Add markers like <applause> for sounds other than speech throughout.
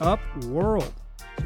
Up, world?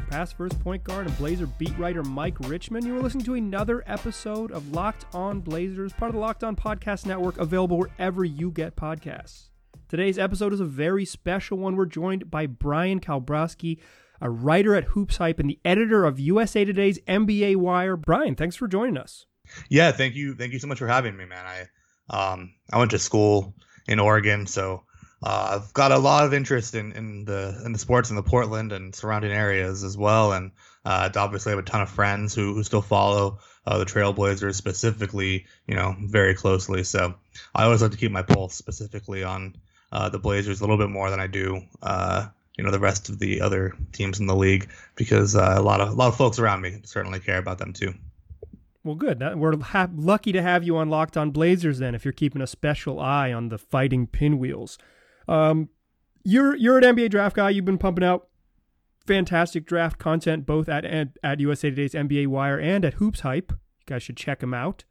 Past first point guard and Blazer beat writer Mike Richman. You are listening to another episode of Locked On Blazers, part of the Locked On Podcast Network, available wherever you get podcasts. Today's episode is a very special one. We're joined by Bryan Kalbrosky, a writer at Hoops Hype and the editor of USA Today's NBA Wire. Brian, thanks for joining us. Yeah, thank you. Thank you so much for having me, man. I um I went to school in Oregon, so uh, I've got a lot of interest in, in the in the sports in the Portland and surrounding areas as well, and uh, obviously I have a ton of friends who, who still follow uh, the Trailblazers specifically, you know, very closely. So I always like to keep my pulse specifically on uh, the Blazers a little bit more than I do, uh, you know, the rest of the other teams in the league because uh, a lot of a lot of folks around me certainly care about them too. Well, good. We're ha- lucky to have you on Locked On Blazers. Then, if you're keeping a special eye on the Fighting Pinwheels. Um, you're you're an NBA draft guy. You've been pumping out fantastic draft content both at at USA Today's NBA Wire and at Hoops Hype. You guys should check them out.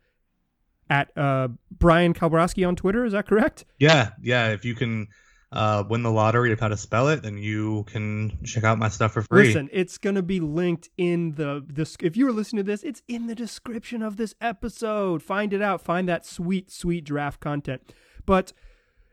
At uh, Bryan Kalbrosky on Twitter, is that correct? Yeah, yeah. If you can uh, win the lottery of how to spell it, then you can check out my stuff for free. Listen, it's gonna be linked in the this. If you were listening to this, it's in the description of this episode. Find it out. Find that sweet, sweet draft content. But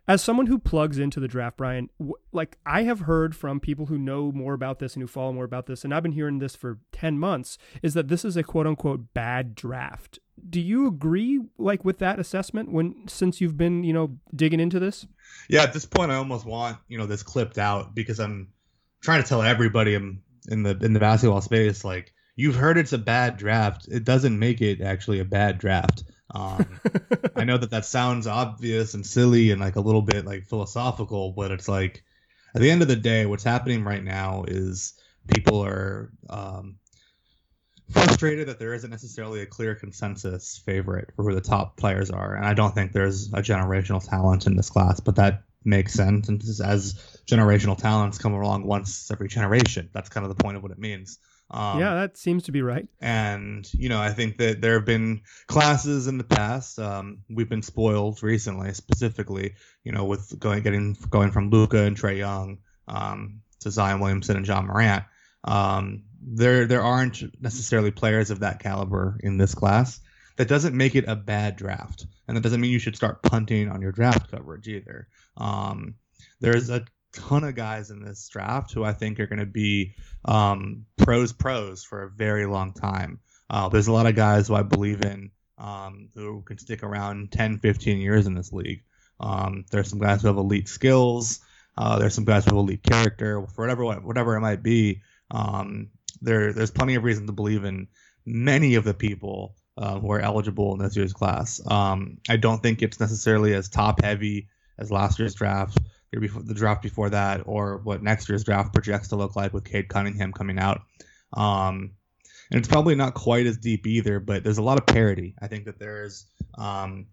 as someone who plugs into the draft, Brian, w- like I have heard from people who know more about this and who follow more about this, and I've been hearing this for 10 months, is that this is a quote unquote bad draft. Do you agree like with that assessment when since you've been, you know, digging into this? Yeah, at this point I almost want, you know, this clipped out because I'm trying to tell everybody I'm in the in the basketball space like you've heard it's a bad draft. It doesn't make it actually a bad draft. Um, I know that that sounds obvious and silly and like a little bit like philosophical, but it's like at the end of the day, what's happening right now is people are um, frustrated that there isn't necessarily a clear consensus favorite for who the top players are, and I don't think there's a generational talent in this class, but that makes sense. And as generational talents come along once every generation, that's kind of the point of what it means. Um, yeah, that seems to be right. And you know, I think that there have been classes in the past. Um, we've been spoiled recently, specifically, you know, with going getting going from Luka and Trae Young um, to Zion Williamson and Ja Morant. Um, there there aren't necessarily players of that caliber in this class. That doesn't make it a bad draft, and that doesn't mean you should start punting on your draft coverage either. Um, there's a ton of guys in this draft who I think are going to be um, pros pros for a very long time. Uh, there's a lot of guys who I believe in um, who can stick around 10, 15 years in this league. Um, there's some guys who have elite skills. Uh, there's some guys who have elite character. For whatever whatever it might be, um, there there's plenty of reason to believe in many of the people uh, who are eligible in this year's class. Um, I don't think it's necessarily as top heavy as last year's draft before the draft before that, or what next year's draft projects to look like with Cade Cunningham coming out. Um, and it's probably not quite as deep either, but there's a lot of parity. I think that there's um,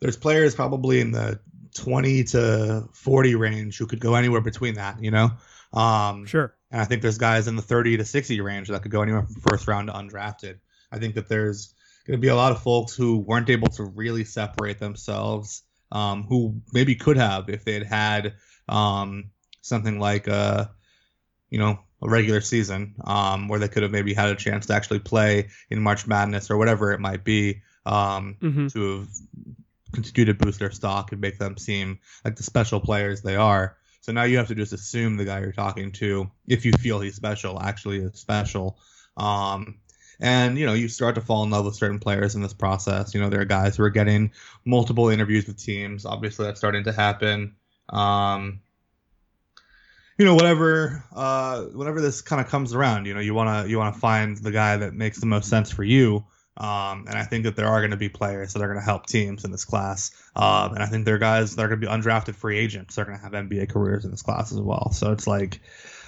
there's players probably in the 20 to 40 range who could go anywhere between that, you know. Um, sure. And I think there's guys in the 30 to 60 range that could go anywhere from first round to undrafted. I think that there's going to be a lot of folks who weren't able to really separate themselves um, who maybe could have if they had had um, something like a, you know, a regular season um, where they could have maybe had a chance to actually play in March Madness or whatever it might be um, mm-hmm. to have continue to boost their stock and make them seem like the special players they are. So now you have to just assume the guy you're talking to, if you feel he's special, actually is special. Um, and you know you start to fall in love with certain players in this process you know there are guys who are getting multiple interviews with teams obviously that's starting to happen um, you know whatever uh, whenever this kind of comes around you know you want to you want to find the guy that makes the most sense for you um, and I think that there are going to be players that are going to help teams in this class. Um, and I think there are guys that are going to be undrafted free agents that are going to have NBA careers in this class as well. So it's like,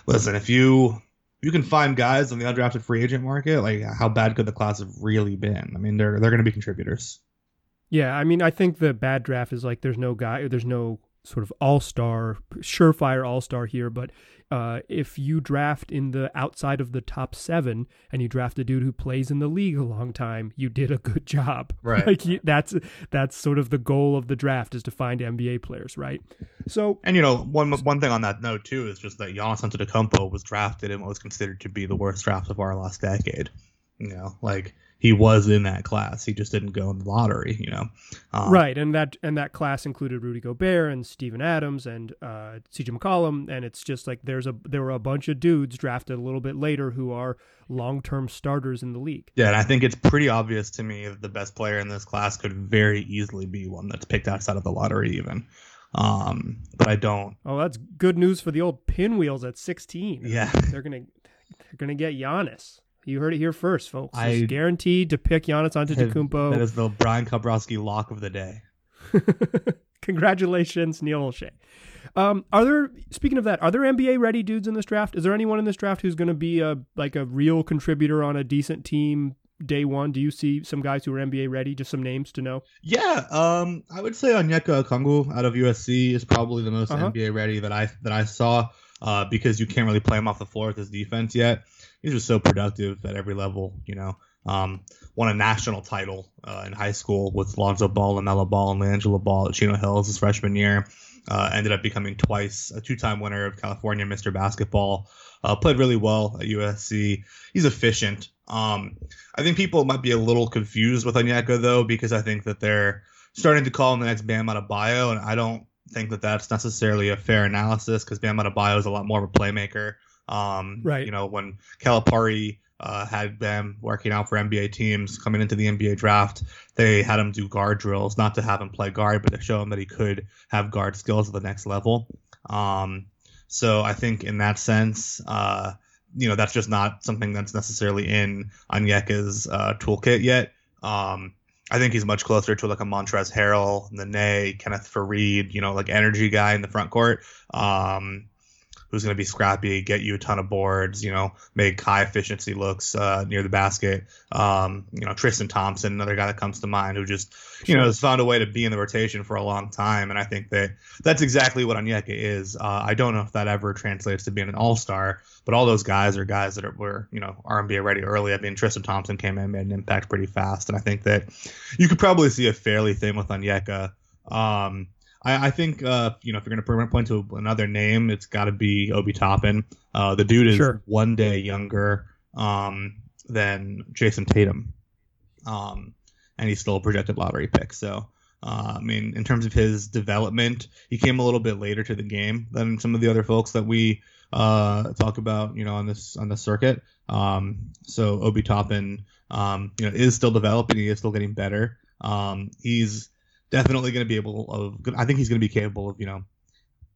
listen, if you you can find guys on the undrafted free agent market, like how bad could the class have really been? I mean, they're they're going to be contributors. Yeah, I mean, I think the bad draft is like there's no guy, there's no sort of all star, surefire all star here, but uh, if you draft in the outside of the top seven and you draft a dude who plays in the league a long time, you did a good job. <laughs> Right. Like you, that's that's sort of the goal of the draft is to find NBA players, right? So And you know, one one thing on that note too is just that Giannis Antetokounmpo was drafted in what was considered to be the worst draft of our last decade. You know, like he was in that class. He just didn't go in the lottery. You know, um, right, and that and that class included Rudy Gobert and Steven Adams and uh, C.J. McCollum, and it's just like there's a there were a bunch of dudes drafted a little bit later who are long term starters in the league. Yeah, and I think it's pretty obvious to me that the best player in this class could very easily be one that's picked outside of the lottery, even. Um, but I don't. Oh, that's good news for the old pinwheels at 16. Yeah, they're gonna they're gonna get Giannis. You heard it here first, folks. I- It's guaranteed to pick Giannis that Antetokounmpo. is the Bryan Kalbrosky lock of the day. <laughs> Congratulations, Neil Olshey. Um, are there speaking of that, are there NBA ready dudes in this draft? Is there anyone in this draft who's going to be a like a real contributor on a decent team day one? Do you see some guys who are NBA ready? Just some names to know. Yeah, um, I would say Onyeka Okongwu out of USC is probably the most Uh-huh. NBA ready that I that I saw. Uh, because you can't really play him off the floor with his defense yet. He's just so productive at every level. You know, um, won a national title uh, in high school with Lonzo Ball, LaMelo Ball, and LiAngelo Ball at Chino Hills his freshman year. Uh, ended up becoming twice a two-time winner of California Mr. Basketball. Uh, played really well at USC. He's efficient. Um, I think people might be a little confused with Onyeka though, because I think that they're starting to call him the next Bam Adebayo, and I don't think that that's necessarily a fair analysis because Bam Adebayo is a lot more of a playmaker. Um, Right. You know, when Calipari uh, had Bam working out for NBA teams coming into the NBA draft, they had him do guard drills, not to have him play guard, but to show him that he could have guard skills at the next level. Um, so I think in that sense, uh, you know, that's just not something that's necessarily in Onyeka's uh, toolkit yet. Um, I think he's much closer to like a Montrezl Harrell, Nene, Kenneth Faried, you know, like energy guy in the front court. Um, who's going to be scrappy, get you a ton of boards, you know, make high efficiency looks uh, near the basket. Um, you know, Tristan Thompson, another guy that comes to mind, who just, you know, has found a way to be in the rotation for a long time. And I think that that's exactly what Onyeka is. Uh, I don't know if that ever translates to being an all star, but all those guys are guys that are, were, you know, NBA ready early. I mean, Tristan Thompson came in, made an impact pretty fast. And I think that you could probably see a fairly thing with Onyeka. Um, I, I think uh, you know if you're going to point to another name, it's got to be Obi Toppin. Uh, the dude is Sure. one day younger um, than Jayson Tatum, um, and he's still a projected lottery pick. So. Uh, I mean, in terms of his development, he came a little bit later to the game than some of the other folks that we uh, talk about, you know, on this on the circuit. Um, so Obi Toppin, um, you know, is still developing. He is still getting better. Um, he's definitely going to be able of. I think he's going to be capable of, you know,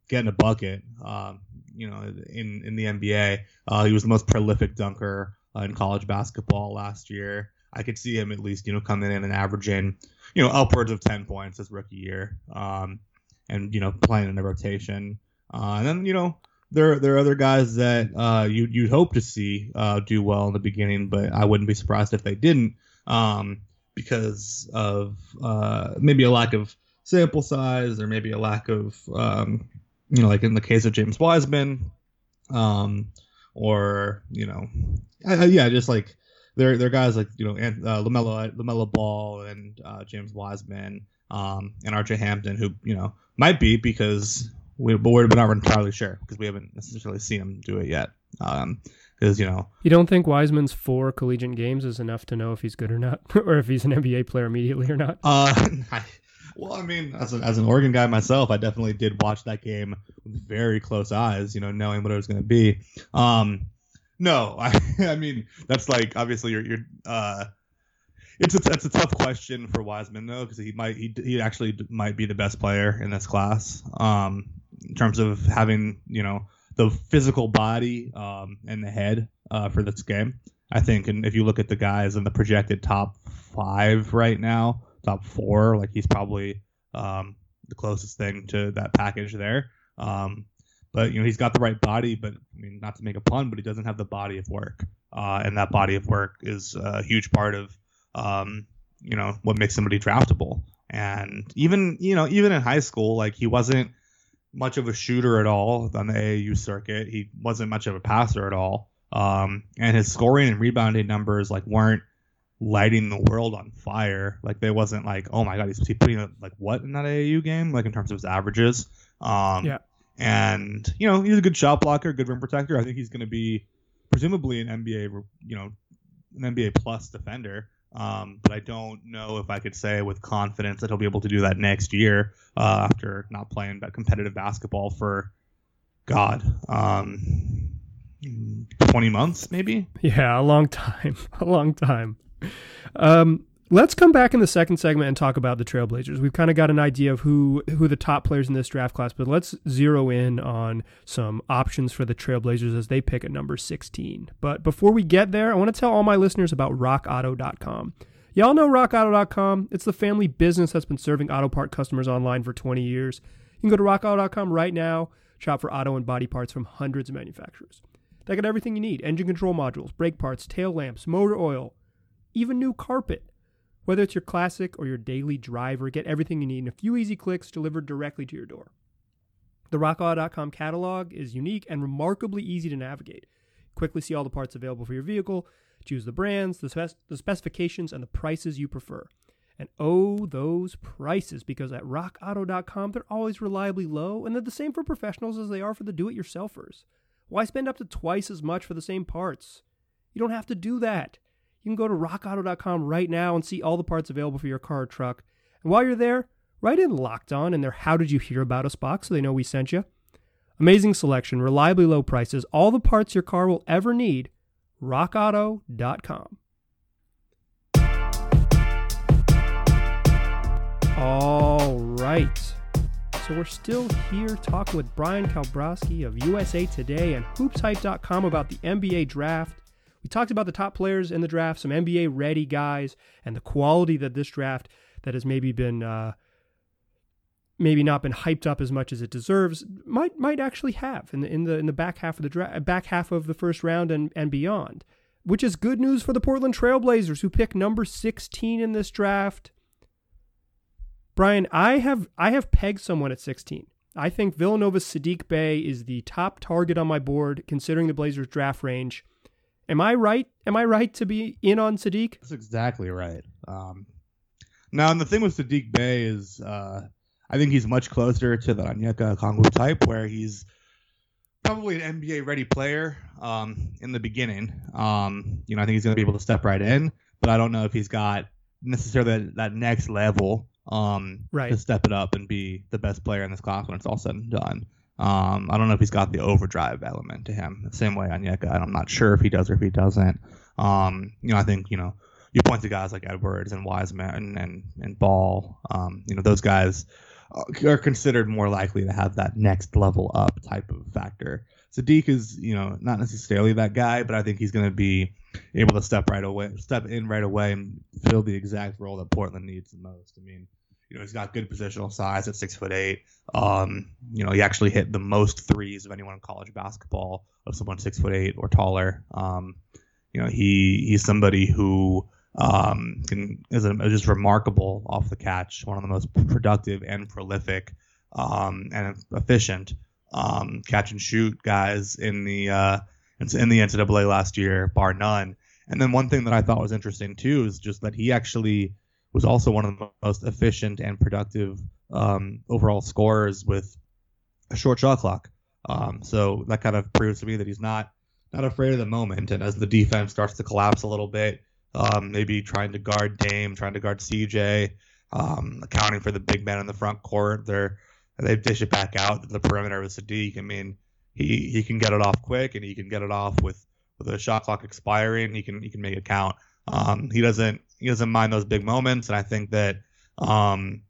getting a bucket. Um, you know, in in the NBA, uh, he was the most prolific dunker uh, in college basketball last year. I could see him at least, you know, coming in and averaging, you know, upwards of ten points his rookie year, um, and you know, playing in a rotation. Uh, and then you know, there there are other guys that uh, you you'd hope to see uh, do well in the beginning, but I wouldn't be surprised if they didn't, um, because of uh, maybe a lack of sample size or maybe a lack of um, you know, like in the case of James Wiseman, um, or you know, yeah, just like they're they're guys like you know Ant- uh, LaMelo LaMelo Ball and uh, James Wiseman um, and RJ Hampton, who you know might be because we but we're not entirely sure because we haven't necessarily seen him do it yet. Because you know, You don't think Wiseman's four collegiate games is enough to know if he's good or not, <laughs> or if he's an NBA player immediately or not? uh, <laughs> I, well, I mean, as, a, as an Oregon guy myself, I definitely did watch that game with very close eyes, you know, knowing what it was going to be. Um, no, <laughs> I, I mean, that's like obviously you're, you're uh, it's a, it's a tough question for Wiseman though, because he might he, he actually might be the best player in this class. Um, in terms of having you know the physical body um, and the head uh, for this game, I think. And if you look at the guys in the projected top five right now, top four, like he's probably um, the closest thing to that package there. Um, but you know he's got the right body, but I mean not to make a pun, but he doesn't have the body of work, uh, and that body of work is a huge part of um, you know what makes somebody draftable. And even you know even in high school, like he wasn't much of a shooter at all on the AAU circuit. He wasn't much of a passer at all. Um, and his scoring and rebounding numbers like weren't lighting the world on fire. Like they wasn't like, oh my god, he's he putting like what in that AAU game? Like in terms of his averages. Um, Yeah. And you know he's a good shot blocker, good rim protector. I think he's going to be presumably an NBA, you know, an NBA plus defender. Um, but I don't know if I could say with confidence that he'll be able to do that next year uh, after not playing competitive basketball for, God, um, 20 months maybe. Yeah, a long time. <laughs> A long time. Um, let's come back in the second segment and talk about the Trailblazers. We've kind of got an idea of who who the top players in this draft class, but let's zero in on some options for the Trailblazers as they pick at number 16. But before we get there, I want to tell all my listeners about rockauto.com. Y'all know rockauto.com. It's the family business that's been serving auto part customers online for 20 years. You can go to rockauto.com right now, shop for auto and body parts from hundreds of manufacturers. They got everything you need engine control modules, brake parts, tail lamps, motor oil, even new carpet. Whether it's your classic or your daily driver, get everything you need in a few easy clicks delivered directly to your door. The RockAuto.com catalog is unique and remarkably easy to navigate. Quickly see all the parts available for your vehicle, choose the brands, the, spec- the specifications, and the prices you prefer. And oh, those prices, because at rockauto.com, they're always reliably low, and they're the same for professionals as they are for the do it yourselfers. Why spend up to twice as much for the same parts? You don't have to do that. You can go to rockauto.com right now and see all the parts available for your car or truck. And while you're there, write in locked on in their How Did You Hear About Us box so they know we sent you. Amazing selection, reliably low prices, all the parts your car will ever need. RockAuto.com. All right. So we're still here talking with Bryan Kalbrosky of USA Today and HoopsHype.com about the NBA draft. We talked about the top players in the draft, some NBA ready guys, and the quality that this draft that has maybe been uh, maybe not been hyped up as much as it deserves might might actually have in the in the in the back half of the draft, back half of the first round and and beyond, which is good news for the Portland Trailblazers who pick number 16 in this draft. Brian, I have I have pegged someone at 16. I think Villanova's Saddiq Bey is the top target on my board considering the Blazers draft range. Am I right? Am I right to be in on Saddiq? That's exactly right. Um, now, and the thing with Saddiq Bey is, uh, I think he's much closer to the Onyeka Okongwu type, where he's probably an NBA ready player um, in the beginning. Um, you know, I think he's going to be able to step right in, but I don't know if he's got necessarily that, that next level um, Right. to step it up and be the best player in this class when it's all said and done. Um, I don't know if he's got the overdrive element to him the same way Onyeka. I'm not sure if he does or if he doesn't. Um, you know, I think you know you point to guys like Edwards and Wiseman and and, and Ball. Um, you know, those guys are considered more likely to have that next level up type of factor. Saddiq is, you know, not necessarily that guy, but I think he's going to be able to step right away, step in right away, and fill the exact role that Portland needs the most. I mean, you know, he's got good positional size at six foot eight. Um, you know, he actually hit the most threes of anyone in college basketball of someone six foot eight or taller. Um, you know, he he's somebody who um, can is a, just remarkable off the catch, one of the most productive and prolific um, and efficient um, catch and shoot guys in the uh, in the NCAA last year, bar none. And then one thing that I thought was interesting too is just that he actually was also one of the most efficient and productive um, overall scorers with a short shot clock. Um, so that kind of proves to me that he's not not afraid of the moment. And as the defense starts to collapse a little bit, um, maybe trying to guard Dame, trying to guard CJ, um, accounting for the big man in the front court, they're they dish it back out to the perimeter with Saddiq. I mean, he he can get it off quick and he can get it off with with a shot clock expiring. He can he can make it count. Um, he doesn't he doesn't mind those big moments, and I think that um,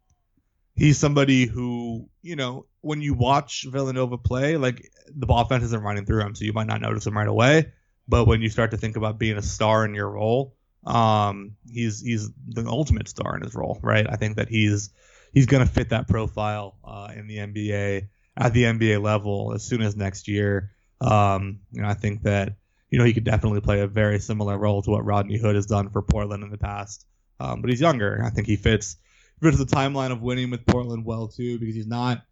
he's somebody who you know when you watch Villanova play, like the offense isn't running through him, so you might not notice him right away. But when you start to think about being a star in your role, um, he's he's the ultimate star in his role, right? I think that he's he's going to fit that profile uh, in the NBA at the NBA level as soon as next year. Um, you know, I think that you know he could definitely play a very similar role to what Rodney Hood has done for Portland in the past. Um, but he's younger. I think he fits fits the timeline of winning with Portland well too because he's not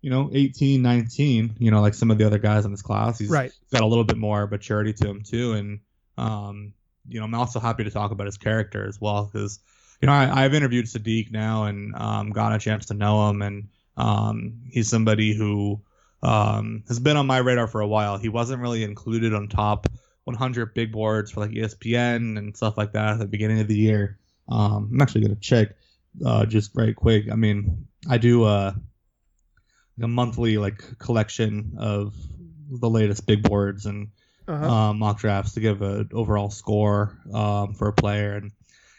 you know, 18, 19, you know, like some of the other guys in this class. He's Right. got a little bit more maturity to him too, and um, you know, I'm also happy to talk about his character as well because you know I, I've interviewed Saddiq now and um, got a chance to know him, and um, he's somebody who um, has been on my radar for a while. He wasn't really included on top 100 big boards for like ESPN and stuff like that at the beginning of the year. Um, I'm actually gonna check uh, just right quick. I mean, I do uh, a monthly like collection of the latest big boards and Uh-huh. um, mock drafts to give an overall score um, for a player. And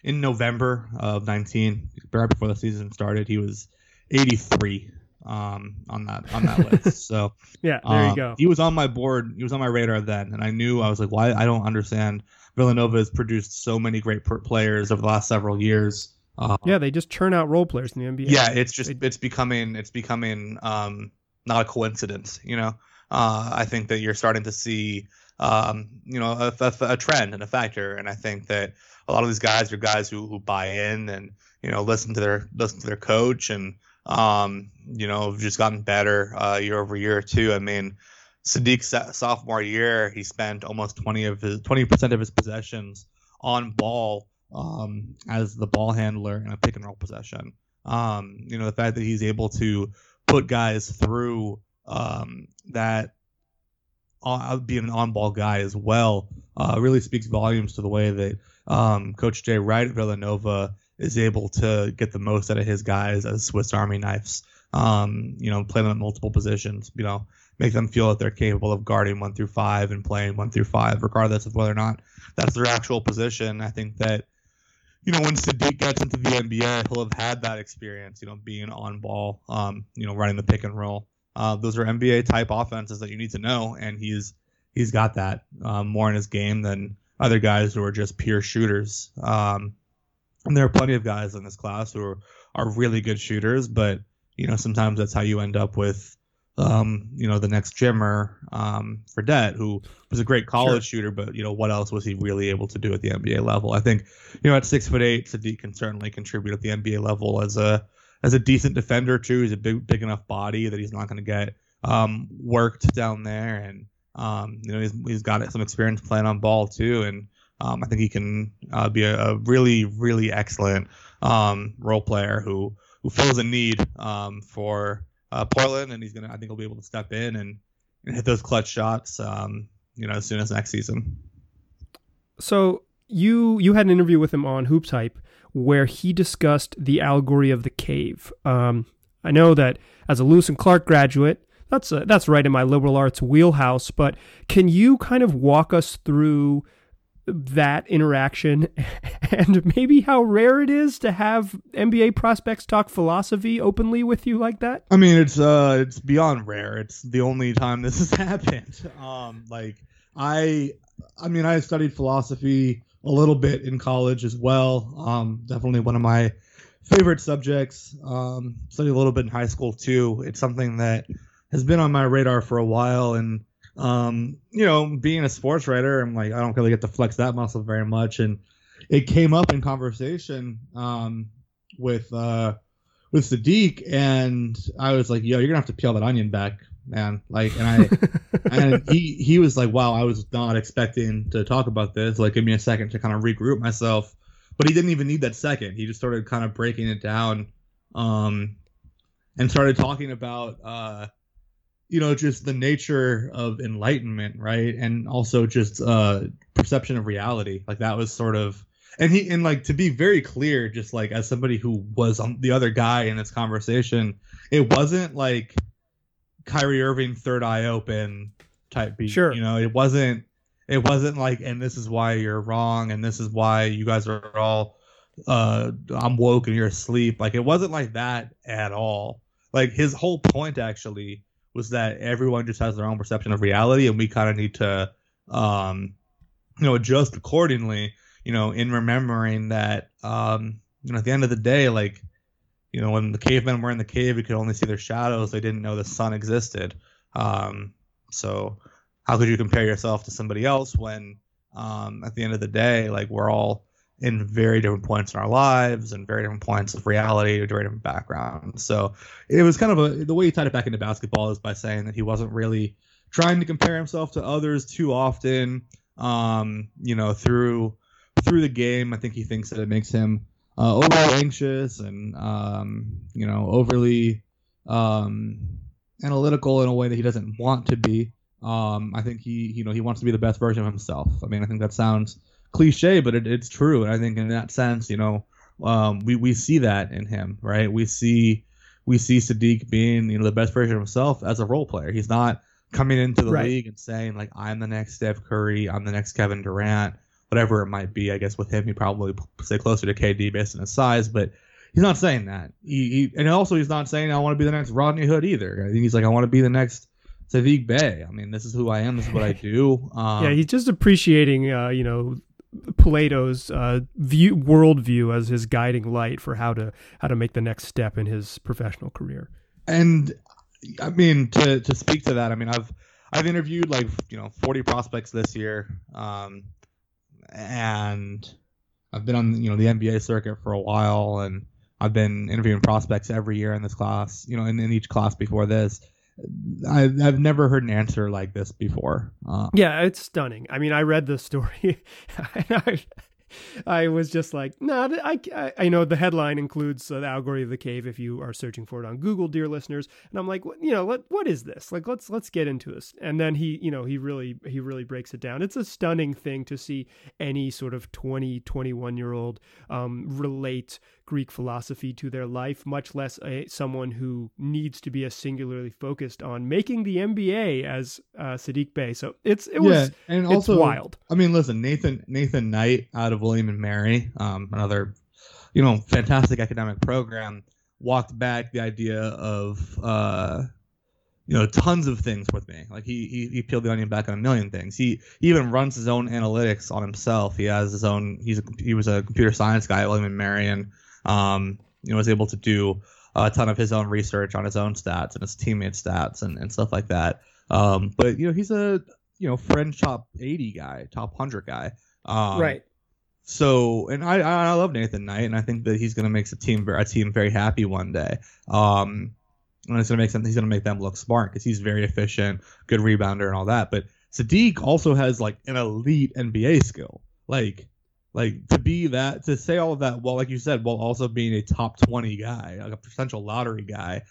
in November of 19, right before the season started, he was 83 um, on that on that list. <laughs> So yeah, there you um, go. He was on my board. He was on my radar then, and I knew I was like, "Why? I don't understand." Villanova has produced so many great players over the last several years. Uh, Yeah, they just churn out role players in the NBA. yeah, it's just They- it's becoming it's becoming um, not a coincidence. You know, uh, I think that you're starting to see um, you know a, a, a trend and a factor, and I think that a lot of these guys are guys who, who buy in and you know listen to their listen to their coach and um, you know just gotten better uh, year over year too. I mean. Saddiq's sophomore year, he spent almost twenty of his twenty percent of his possessions on ball um, as the ball handler in a pick and roll possession. Um, you know, the fact that he's able to put guys through um, that, uh, be an on ball guy as well, uh, really speaks volumes to the way that um, Coach Jay Wright at Villanova is able to get the most out of his guys as Swiss Army knives. Um, you know, play them at multiple positions. You know, make them feel that they're capable of guarding one through five and playing one through five, regardless of whether or not that's their actual position. I think that you know, when Saddiq gets into the NBA, he'll have had that experience, you know, being on ball, um, you know, running the pick and roll. Uh, those are NBA type offenses that you need to know, and he's he's got that um, more in his game than other guys who are just pure shooters. Um, and there are plenty of guys in this class who are, are really good shooters, but you know, sometimes that's how you end up with, um, you know, the next Jimmer um, Fredette, who was a great college shooter, but you know, what else was he really able to do at the NBA level? I think, you know, at six foot eight, Saddiq can certainly contribute at the NBA level as a as a decent defender too. He's a big big enough body that he's not going to get um, worked down there, and um, you know, he's he's got some experience playing on ball too, and um, I think he can uh, be a, a really really excellent um, role player who who fills a need um, for uh, Portland, and he's gonna I think he'll be able to step in and, and hit those clutch shots, um, you know, as soon as next season. So you you had an interview with him on Hoop Hype where he discussed the allegory of the cave. Um, I know that as a Lewis and Clark graduate, that's a, that's right in my liberal arts wheelhouse. But can you kind of walk us through that interaction <laughs> and maybe how rare it is to have NBA prospects talk philosophy openly with you like that? I mean, it's uh, it's beyond rare. It's the only time <laughs> this has happened. Um, like I, I mean, I studied philosophy a little bit in college as well. Um, definitely one of my favorite subjects. Um, studied a little bit in high school too. It's something that has been on my radar for a while, and um, you know, being a sports writer, I'm like, I don't really get to flex that muscle very much, and it came up in conversation um, with uh, with Saddiq, and I was like, "Yo, you're gonna have to peel that onion back, man." Like, and I <laughs> and he he was like, "Wow, I was not expecting to talk about this. Like, give me a second to kind of regroup myself." But he didn't even need that second. He just started kind of breaking it down, um, and started talking about, uh, you know, just the nature of enlightenment, right, and also just uh, perception of reality. Like that was sort of and he and like to be very clear just like as somebody who was on the other guy in this conversation it wasn't like Kyrie Irving third eye open type beat Sure. you know it wasn't it wasn't like and this is why you're wrong and this is why you guys are all uh I'm woke and you're asleep like it wasn't like that at all like his whole point actually was that everyone just has their own perception of reality and we kind of need to um you know adjust accordingly you know, in remembering that, um, you know, at the end of the day, like, you know, when the cavemen were in the cave, you could only see their shadows. They didn't know the sun existed. Um, so how could you compare yourself to somebody else when, um, at the end of the day, like we're all in very different points in our lives and very different points of reality, very different backgrounds. So it was kind of a the way he tied it back into basketball is by saying that he wasn't really trying to compare himself to others too often. Um, you know, through through the game, I think he thinks that it makes him uh, overly anxious and um, you know overly um, analytical in a way that he doesn't want to be. Um, I think he you know he wants to be the best version of himself. I mean, I think that sounds cliche, but it, it's true. And I think in that sense, you know, um, we we see that in him, right? We see we see Saddiq being you know the best version of himself as a role player. He's not coming into the right. league and saying like I'm the next Steph Curry, I'm the next Kevin Durant, whatever it might be. I guess with him, he probably say closer to KD based on his size, but he's not saying that. He, he and also he's not saying I want to be the next Rodney Hood either. I think he's like I want to be the next Saddiq Bey. I mean, this is who I am. This is what I do. Um, yeah, he's just appreciating, uh, you know, Plato's uh, view worldview as his guiding light for how to how to make the next step in his professional career. And I mean, to to speak to that, I mean, I've I've interviewed like you know 40 prospects this year, um, and I've been on you know the NBA circuit for a while, and I've been interviewing prospects every year in this class, you know, in, in each class before this. I, I've never heard an answer like this before. Uh, yeah, it's stunning. I mean, I read the story. <laughs> I, I was just like, no, nah, I, I, I know the headline includes uh, the allegory of the cave if you are searching for it on Google, dear listeners. And I'm like, you know, what what is this? Like, let's let's get into this. And then he, you know, he really he really breaks it down. It's a stunning thing to see any sort of 20, 21 year old um, relate Greek philosophy to their life, much less a, someone who needs to be as singularly focused on making the NBA as uh, Saddiq Bey. So it's it was yeah, and also wild. I mean, listen, Nathan Nathan Knight out of William and Mary, um, another you know fantastic academic program, walked back the idea of uh, you know tons of things with me. Like he, he he peeled the onion back on a million things. He, he even runs his own analytics on himself. He has his own. He's a, he was a computer science guy at William and Mary, and um, you know was able to do a ton of his own research on his own stats and his teammate stats and, and stuff like that. Um, but you know he's a you know fringe top 80 guy, top 100 guy. Um, right. So, and I I love Nathan Knight, and I think that he's going to make a team a team very happy one day. Um, and it's going to make something. He's going to make them look smart because he's very efficient, good rebounder, and all that. But Saddiq also has like an elite NBA skill. Like, like to be that to say all of that while, like you said, while also being a top twenty guy, like a potential lottery guy,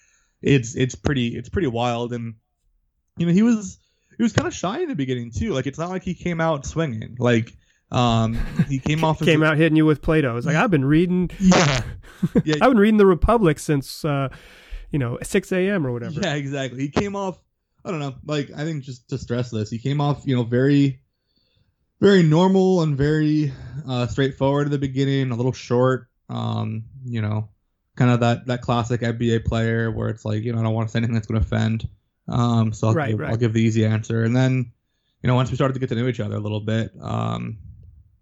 it's it's pretty it's pretty wild. And you know, he was he was kind of shy in the beginning too. Like, it's not like he came out swinging. Like. Um, he <laughs> came off. came out hitting you with Plato. It's like I've been reading. <laughs> Yeah, yeah. <laughs> I've been reading the Republic since uh, you know, 6 a.m. or whatever. Yeah, exactly. He came off, I don't know, like, I think just to stress this, he came off, you know, very, very normal and very uh, straightforward at the beginning, a little short, um, you know, kind of that, that classic NBA player where it's like, you know, I don't want to say anything that's going to offend. Um, so I'll, right, give, right. I'll give the easy answer. And then, you know, once we started to get to know each other a little bit, um,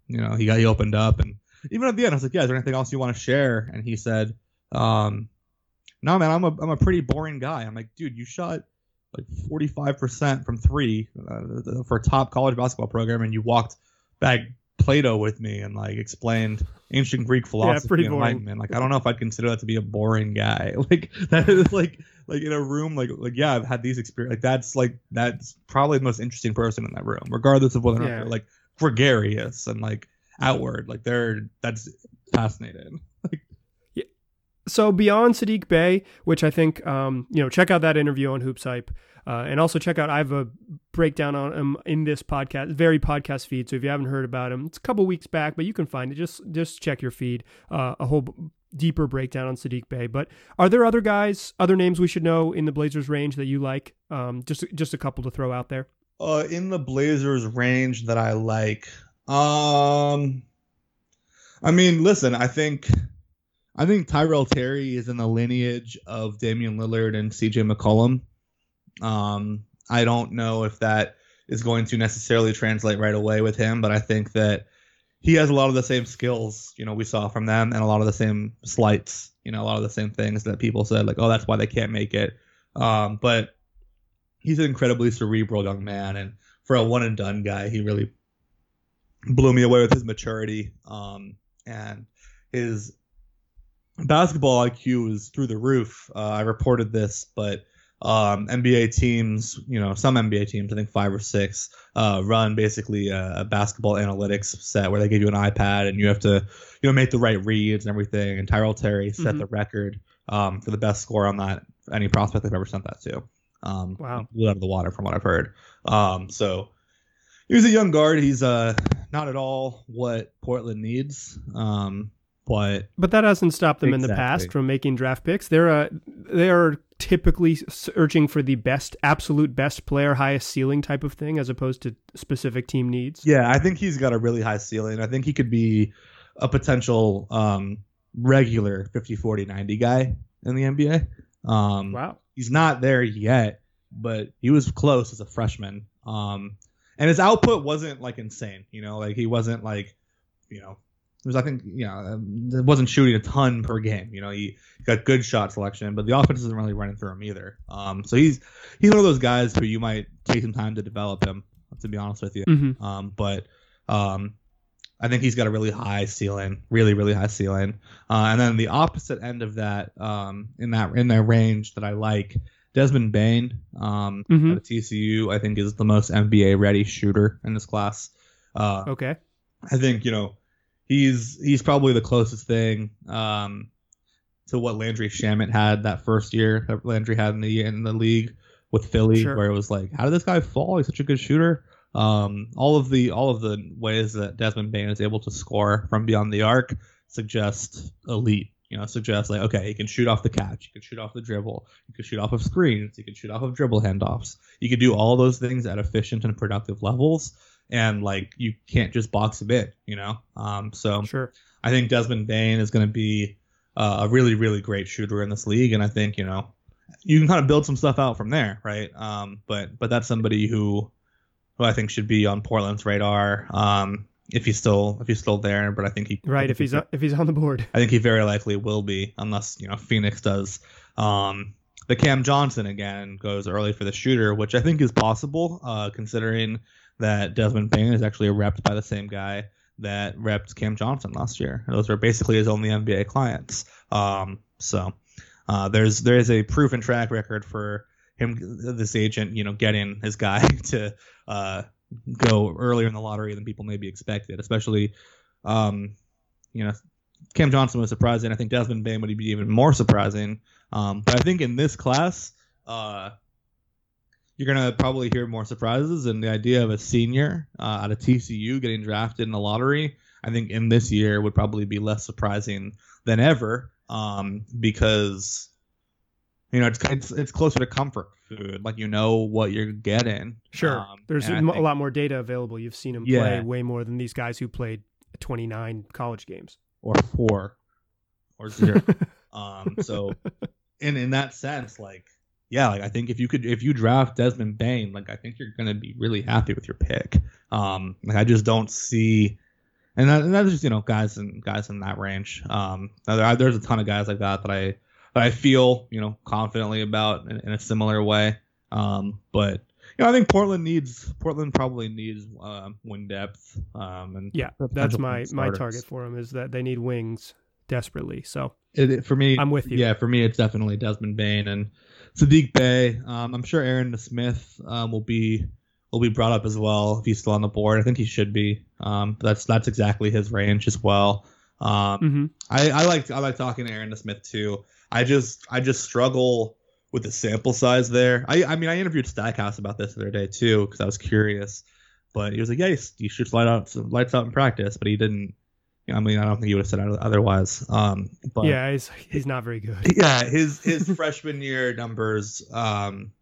you know, he got, he opened up and even at the end, I was like, yeah, is there anything else you want to share? And he said, um, no, man, I'm a I'm a pretty boring guy. I'm like, dude, you shot like 45% from three uh, for a top college basketball program, and you walked back Plato with me and like explained ancient Greek philosophy yeah, and enlightenment. Like, I don't know if I'd consider that to be a boring guy. <laughs> Like that is like like in a room like like yeah, I've had these experience. Like that's like that's probably the most interesting person in that room, regardless of whether or not they're like gregarious and like outward. Like they're that's fascinating. So beyond Saddiq Bey, which I think um, you know, check out that interview on Hoops Hype, uh, and also check out I have a breakdown on him in this podcast, very podcast feed. So if you haven't heard about him, it's a couple weeks back, but you can find it. Just just check your feed. Uh, a whole deeper breakdown on Saddiq Bey. But are there other guys, other names we should know in the Blazers range that you like? Um, just just a couple to throw out there. Uh, in the Blazers range that I like, um, I mean, listen, I think I think Tyrell Terry is in the lineage of Damian Lillard and CJ McCollum. Um, I don't know if that is going to necessarily translate right away with him, but I think that he has a lot of the same skills, you know, we saw from them and a lot of the same slights, you know, a lot of the same things that people said, like, oh, that's why they can't make it. Um, but he's an incredibly cerebral young man. And for a one and done guy, he really blew me away with his maturity. Um, and his basketball IQ is through the roof. Uh, I reported this, but um, NBA teams, you know, some NBA teams, I think five or six, uh, run basically a, a, basketball analytics set where they give you an iPad and you have to, you know, make the right reads and everything. And Tyrell Terry set mm-hmm. the record um, for the best score on that any prospect they've ever sent that to. Um, wow, blew out of the water from what I've heard. Um, so he's a young guard. He's uh not at all what Portland needs. Um, but but that hasn't stopped them exactly. in the past from making draft picks. They're uh, they are typically searching for the best, absolute best player, highest ceiling type of thing, as opposed to specific team needs. Yeah, I think he's got a really high ceiling. I think he could be a potential um, regular 50, 40, 90 guy in the NBA. Um, wow, he's not there yet, but he was close as a freshman. Um, and his output wasn't like insane. You know, like he wasn't like, you know, it was I think you know it wasn't shooting a ton per game. You know, he got good shot selection, but the offense isn't really running through him either. Um, so he's he's one of those guys who you might take some time to develop him. To be honest with you, mm-hmm. um, but um, I think he's got a really high ceiling, really really high ceiling. Uh, and then the opposite end of that, um, in that in their range that I like Desmond Bane um, mm-hmm. at TCU, I think, is the most NBA ready shooter in this class. Uh, okay. I think you know he's he's probably the closest thing um, to what Landry Shamet had that first year that Landry had in the in the league with Philly, sure. where it was like, how did this guy fall? He's such a good shooter. Um, all of the all of the ways that Desmond Bane is able to score from beyond the arc suggest elite you know, suggest like, okay, he can shoot off the catch, he can shoot off the dribble, he can shoot off of screens, he can shoot off of dribble handoffs. He can do all those things at efficient and productive levels, and like you can't just box a bit, you know. Um, so sure. I think Desmond Bane is going to be uh, a really, really great shooter in this league, and I think you know you can kind of build some stuff out from there, right? Um, but but that's somebody who who I think should be on Portland's radar. Um, if he's still if he's still there. But I think he right if he's he, if he's on the board. I think he very likely will be unless you know Phoenix does. Um, the Cam Johnson again goes early for the shooter, which I think is possible, uh, considering that Desmond Bane is actually repped by the same guy that repped Cam Johnson last year. Those are basically his only NBA clients. Um, so uh, there's there is a proven track record for him, this agent, you know, getting his guy <laughs> to uh, go earlier in the lottery than people maybe expected, especially, um, you know, Cam Johnson was surprising. I think Desmond Bane would be even more surprising. Um, but I think in this class, uh, you're gonna probably hear more surprises. And the idea of a senior uh, out of TCU getting drafted in the lottery, I think in this year would probably be less surprising than ever um, because you know it's, it's it's closer to comfort food. Like you know what you're getting. Sure, um, there's a, think, a, lot more data available. You've seen him yeah. play way more than these guys who played 29 college games or four or zero. <laughs> um, so in in that sense, like yeah, like I think if you could if you draft Desmond Bane, like I think you're gonna be really happy with your pick. Um, like I just don't see. And, that, and that's just you know guys and guys in that range. Um, there, there's a ton of guys like that that I that I feel you know confidently about in, in a similar way. Um, but you know, I think Portland needs Portland probably needs uh, wing depth. Um, and yeah, that's my my target for them is that they need wings desperately. So it, it, for me, I'm with you. Yeah, for me, it's definitely Desmond Bain and Saddiq Bey. Um, I'm sure Aaron Nesmith um, will be will be brought up as well if he's still on the board. I think he should be. Um, that's that's exactly his range as well. Um, mm-hmm. I, I like I like talking to Aaron Nesmith too. I just I just struggle with the sample size there. I I mean I interviewed Stackhouse about this the other day too because I was curious, but he was like, yeah, he, he shoots light out lights out in practice, but he didn't. You I mean, I don't think he would have said otherwise. Um, but yeah, he's he's not very good. <laughs> Yeah, his his <laughs> freshman year numbers um,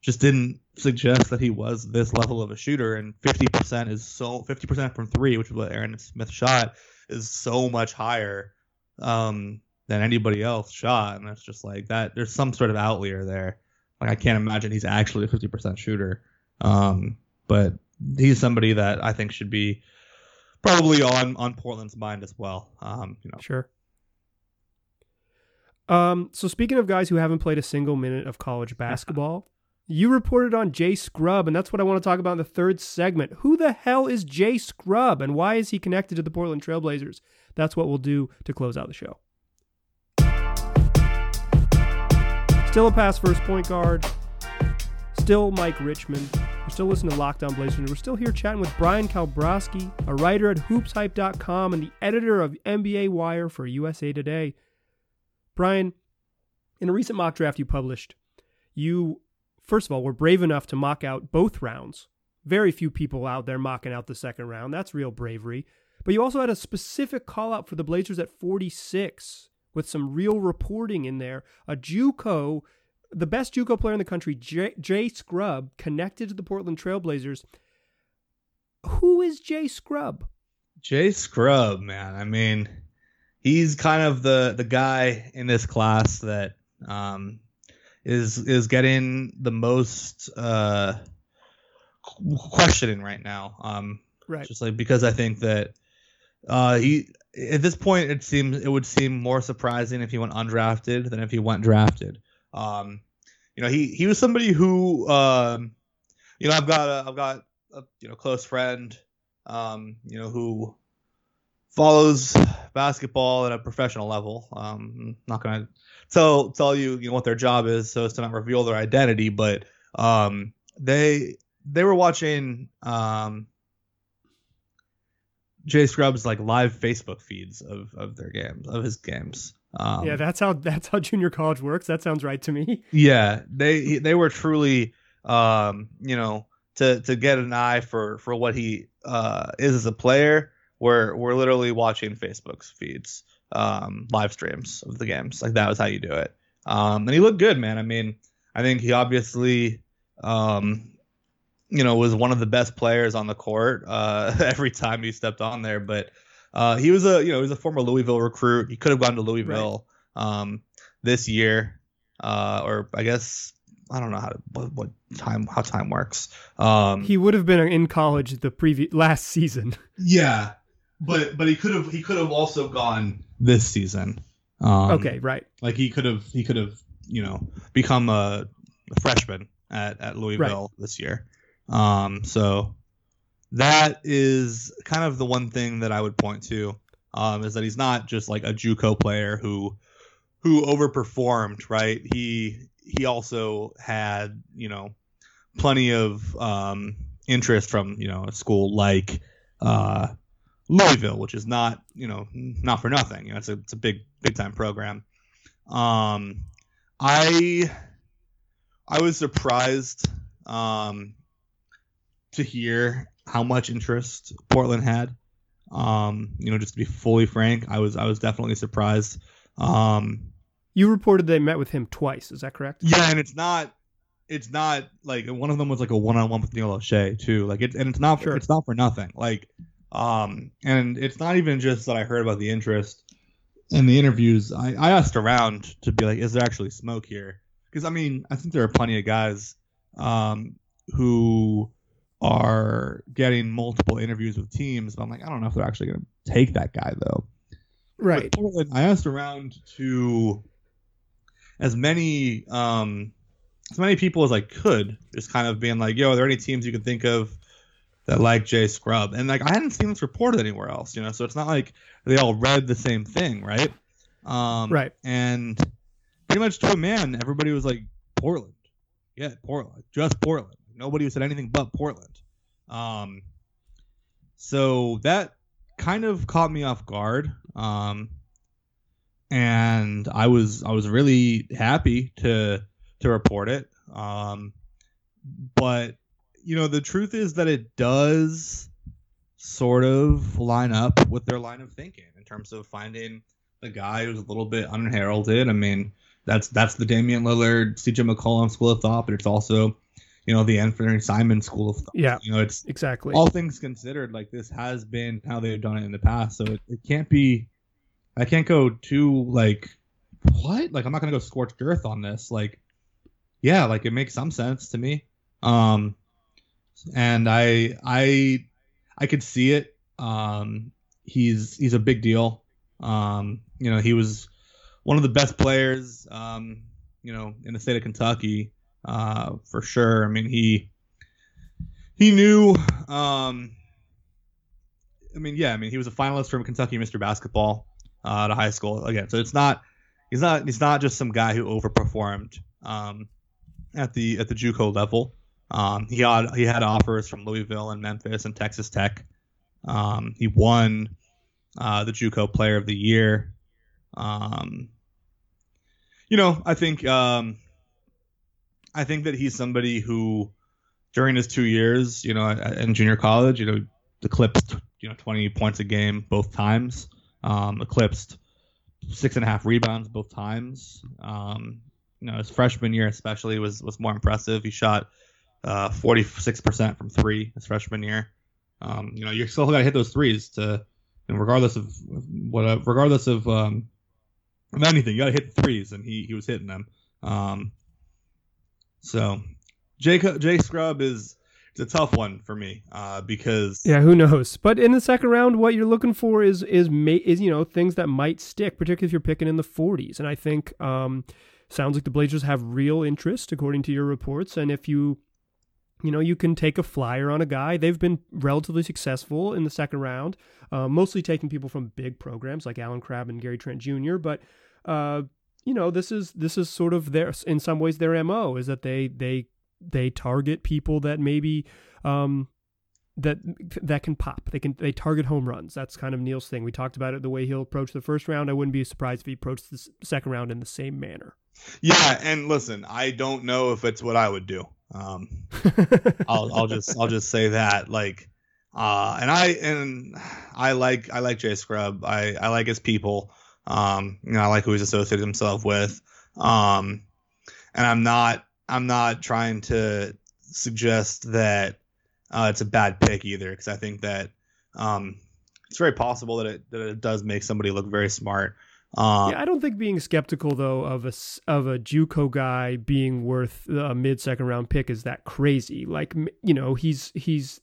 just didn't suggest that he was this level of a shooter. And fifty percent is so fifty percent from three, which is what Aaron Nesmith shot, is so much higher um, than anybody else shot, and that's just like that. There's some sort of outlier there. Like I can't imagine he's actually a 50% shooter. Um, but he's somebody that I think should be probably on on Portland's mind as well. Um, you know. Sure. Um, so speaking of guys who haven't played a single minute of college <laughs> basketball You reported on Jay Scrubb, and that's what I want to talk about in the third segment. Who the hell is Jay Scrubb, and why is he connected to the Portland Trailblazers? That's what we'll do to close out the show. Still a pass first point guard. Still Mike Richman. We're still listening to Locked On Blazers. We're still here chatting with Bryan Kalbrosky, a writer at hoopshype.com and the editor of NBA Wire for USA Today. Brian, in a recent mock draft you published, you first of all were brave enough to mock out both rounds. Very few people out there mocking out the second round. That's real bravery. But you also had a specific call out for the Blazers at 46 with some real reporting in there. A JUCO, the best JUCO player in the country, Jay, Jay Scrubb, connected to the Portland Trailblazers. Who is Jay Scrubb? Jay Scrubb, man. I mean, he's kind of the the guy in this class that um, is is getting the most uh, questioning right now. Um, right. Just like because I think that uh, he at this point it seems it would seem more surprising if he went undrafted than if he went drafted. Um, you know, he he was somebody who um, you know I've got a I've got a you know close friend um, you know who follows basketball at a professional level. Um, not gonna tell tell you you know what their job is so as to not reveal their identity, but um, they they were watching um, Jay Scrubb's like live Facebook feeds of of their games of his games. Um, yeah, that's how that's how junior college works. That sounds right to me. <laughs> Yeah, they they were truly, um, you know, to to get an eye for for what he uh, is as a player. We're we're literally watching Facebook's feeds, um, live streams of the games. Like that was how you do it. Um, and he looked good, man. I mean, I think he obviously, um, you know, was one of the best players on the court uh, <laughs> every time he stepped on there. But uh, he was a you know he was a former Louisville recruit. He could have gone to Louisville right. um, this year, uh, or I guess I don't know how to, what, what time how time works. Um, he would have been in college the previous last season. <laughs> Yeah, but but he could have he could have also gone this season. Um, okay, right. Like he could have he could have you know become a, a freshman at at Louisville right. this year. Um, so that is kind of the one thing that I would point to um, is that he's not just like a JUCO player who who overperformed, right? He he also had you know plenty of um, interest from you know a school like uh, Louisville, which is not you know not for nothing. You know, it's a it's a big big time program. Um, I I was surprised um, to hear how much interest Portland had. Um, you know, just to be fully frank, I was I was definitely surprised. Um, you reported they met with him twice. Is that correct? Yeah, and it's not it's not like one of them was like a one on one with Neil Olshey too. Like it and it's not sure. it's not for nothing. Like um and it's not even just that I heard about the interest in the interviews. I, I asked around to be like, is there actually smoke here? Because I mean, I think there are plenty of guys um who are getting multiple interviews with teams, but I'm like, I don't know if they're actually going to take that guy though. Right. Portland, I asked around to as many um as many people as I could, just kind of being like, yo, are there any teams you can think of that like Jay Scrubb?" And like I hadn't seen this reported anywhere else, you know, so it's not like they all read the same thing, right? Um right. and pretty much to a man, everybody was like, Portland. Yeah, Portland. Just Portland. Nobody said anything but Portland. Um, so that kind of caught me off guard. Um, and I was I was really happy to to report it. Um, but you know the truth is that it does sort of line up with their line of thinking in terms of finding the guy who's a little bit unheralded. I mean, that's that's the Damian Lillard, CJ McCollum school of thought, but it's also you know, the Anfernee Simons school of thought. Yeah. You know, it's exactly all things considered, like this has been how they've done it in the past. So it, it can't be I can't go too like what? Like I'm not gonna go scorched earth on this. Like yeah, like it makes some sense to me. Um and I I I could see it. Um he's he's a big deal. Um, you know, he was one of the best players um, you know, in the state of Kentucky uh, for sure. I mean, he he knew. Um, I mean, yeah. I mean, he was a finalist from Kentucky Mr. Basketball uh, of high school again. So it's not he's not he's not just some guy who overperformed um, at the at the JUCO level. Um, he had he had offers from Louisville and Memphis and Texas Tech. Um, he won uh, the JUCO Player of the Year. Um, you know, I think um, I think that he's somebody who, during his two years, you know, in junior college, you know, eclipsed you know 20 points a game both times. Um, eclipsed six and a half rebounds both times. Um, you know, his freshman year especially was was more impressive. He shot uh, 46% from three his freshman year. Um, you know, you still got to hit those threes to, and regardless of what, regardless of um, of anything, you got to hit threes, and he he was hitting them. Um, so, Jay Jay Scrubb is it's a tough one for me uh, because yeah, who knows? But in the second round, what you're looking for is is is you know things that might stick, particularly if you're picking in the 40s. And I think um, sounds like the Blazers have real interest, according to your reports. And if you you know, you can take a flyer on a guy. They've been relatively successful in the second round, uh, mostly taking people from big programs like Allen Crabbe and Gary Trent Jr. But uh, you know, this is this is sort of their in some ways their mo is that they they they target people that maybe um, that that can pop. They can they target home runs. That's kind of Neil's thing. We talked about it the way he'll approach the first round. I wouldn't be surprised if he approached the second round in the same manner. Yeah, and listen, I don't know if it's what I would do. Um, <laughs> I'll I'll just I'll just say that like. Uh, and I and I like I like Jay Scrubb. I, I like his people. Um, you know, I like who he's associated himself with. Um, and I'm not I'm not trying to suggest that uh, it's a bad pick either, because I think that um, it's very possible that it that it does make somebody look very smart. Um, yeah, I don't think being skeptical though of a of a JUCO guy being worth a mid second round pick is that crazy. Like you know, he's he's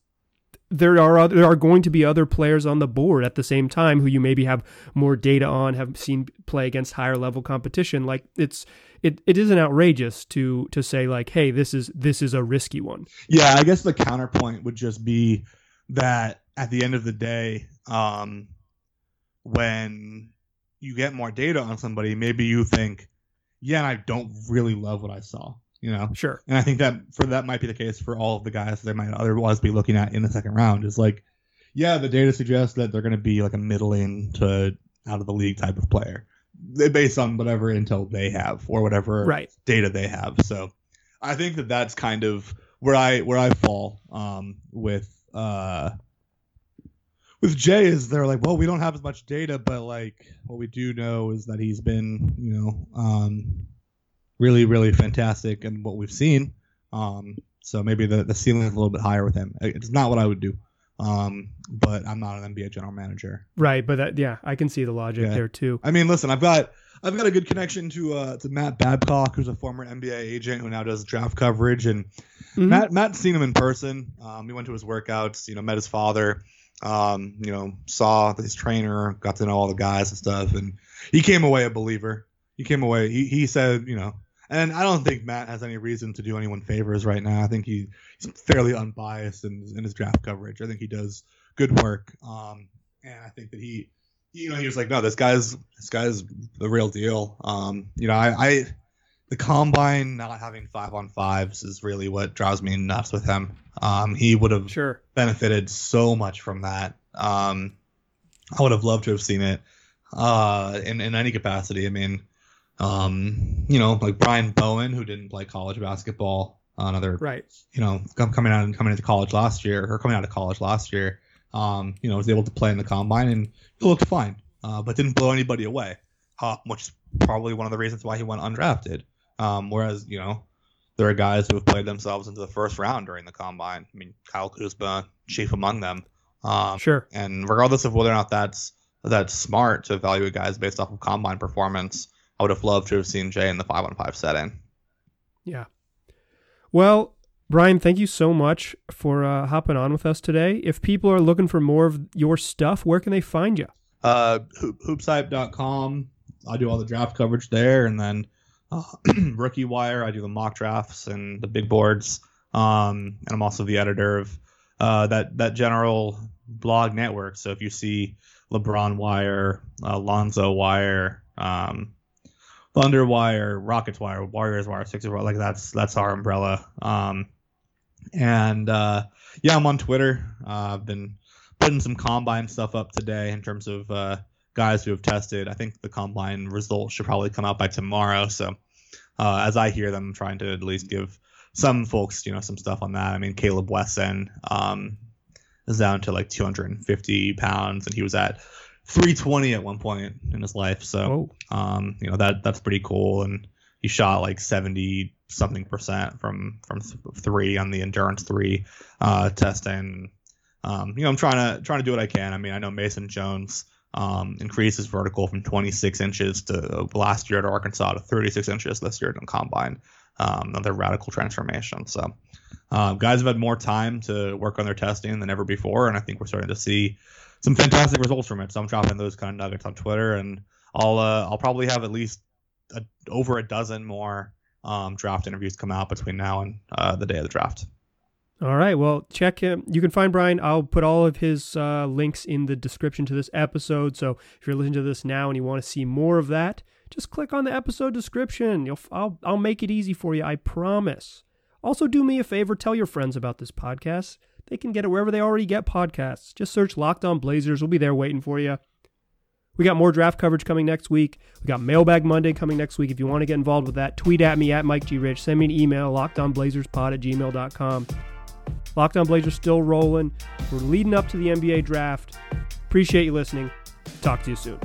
there are other, there are going to be other players on the board at the same time who you maybe have more data on, have seen play against higher level competition. Like it's it, it isn't outrageous to to say like, hey, this is this is a risky one. Yeah, I guess the counterpoint would just be that at the end of the day, um, when you get more data on somebody, maybe you think, yeah, I don't really love what I saw you know? Sure. And i think that for that might be the case for all of the guys they might otherwise be looking at in the second round is like yeah the data suggests that they're going to be like a middling to out of the league type of player They based on whatever intel they have or whatever right. data they have. So i think that that's kind of where i where i fall um, with uh with Jay is they're like, well, we don't have as much data, but like what we do know is that he's been, you know, um, really, really fantastic and what we've seen. Um, so maybe the, the ceiling is a little bit higher with him. It's not what I would do. Um, but I'm not an NBA general manager. Right, but that, yeah, I can see the logic yeah. there too. I mean, listen, I've got I've got a good connection to uh, to Matt Babcock, who's a former NBA agent who now does draft coverage, and mm-hmm. Matt Matt's seen him in person. Um, he went to his workouts, you know, met his father, um, you know, saw his trainer, got to know all the guys and stuff, and he came away a believer. He came away. He he said, you know, and I don't think Matt has any reason to do anyone favors right now. I think he, he's fairly unbiased in, in his draft coverage. I think he does good work. Um, and I think that he, you know, he was like, no, this guy's this guy's the real deal. Um, you know, I, I the combine not having five on fives is really what drives me nuts with him. Um, he would have sure benefited so much from that. Um, I would have loved to have seen it uh, in in any capacity. I mean, um, you know, like Brian Bowen, who didn't play college basketball, another right, you know, coming out and coming into college last year or coming out of college last year, um, you know, was able to play in the combine and he looked fine, uh, but didn't blow anybody away, uh, which is probably one of the reasons why he went undrafted. Um, whereas, you know, there are guys who have played themselves into the first round during the combine. I mean, Kyle Kuzma, chief among them. Um, sure. And regardless of whether or not that's that's smart to evaluate guys based off of combine performance, I would have loved to have seen Jay in the five on five setting. Yeah. Well, Bryan, thank you so much for uh, hopping on with us today. If people are looking for more of your stuff, where can they find you? Uh, hoop, hoopshype.com. I do all the draft coverage there, and then uh, <clears throat> Rookie Wire. I do the mock drafts and the big boards. Um, and I'm also the editor of uh, that that general blog network. So if you see LeBron Wire, uh, Lonzo Wire, um, Thunder Wire, Rockets Wire, Warriors Wire, Sixers Wire, like that's that's our umbrella. Um, and uh, yeah, I'm on Twitter. Uh, I've been putting some combine stuff up today in terms of uh, guys who have tested. I think the combine results should probably come out by tomorrow. So uh, as I hear them, I'm trying to at least give some folks, you know, some stuff on that. I mean, Kaleb Wesson um, is down to like 250 pounds, and he was at 320 at one point in his life. So, um, you know, that that's pretty cool. And he shot like 70 something percent from from th- three on the endurance three uh, testing. Um, you know, I'm trying to trying to do what I can. I mean, I know Mason Jones um, increased his vertical from 26 inches to last year at Arkansas to 36 inches this year in combine. Um, another radical transformation. So, uh, guys have had more time to work on their testing than ever before, and I think we're starting to see some fantastic results from it. So I'm dropping those kind of nuggets on Twitter, and I'll uh, I'll probably have at least a, over a dozen more um, draft interviews come out between now and uh, the day of the draft. All right. Well, check him. You can find Bryan. I'll put all of his uh, links in the description to this episode. So if you're listening to this now and you want to see more of that, just click on the episode description. You'll, I'll, I'll make it easy for you. I promise. Also, do me a favor. Tell your friends about this podcast. They can get it wherever they already get podcasts. Just search Locked On Blazers. We'll be there waiting for you. We got more draft coverage coming next week. We got Mailbag Monday coming next week. If you want to get involved with that, tweet at me at Mike G. Rich. Send me an email, lockedonblazerspod at gmail.com. Locked On Blazers still rolling. We're leading up to the NBA draft. Appreciate you listening. Talk to you soon.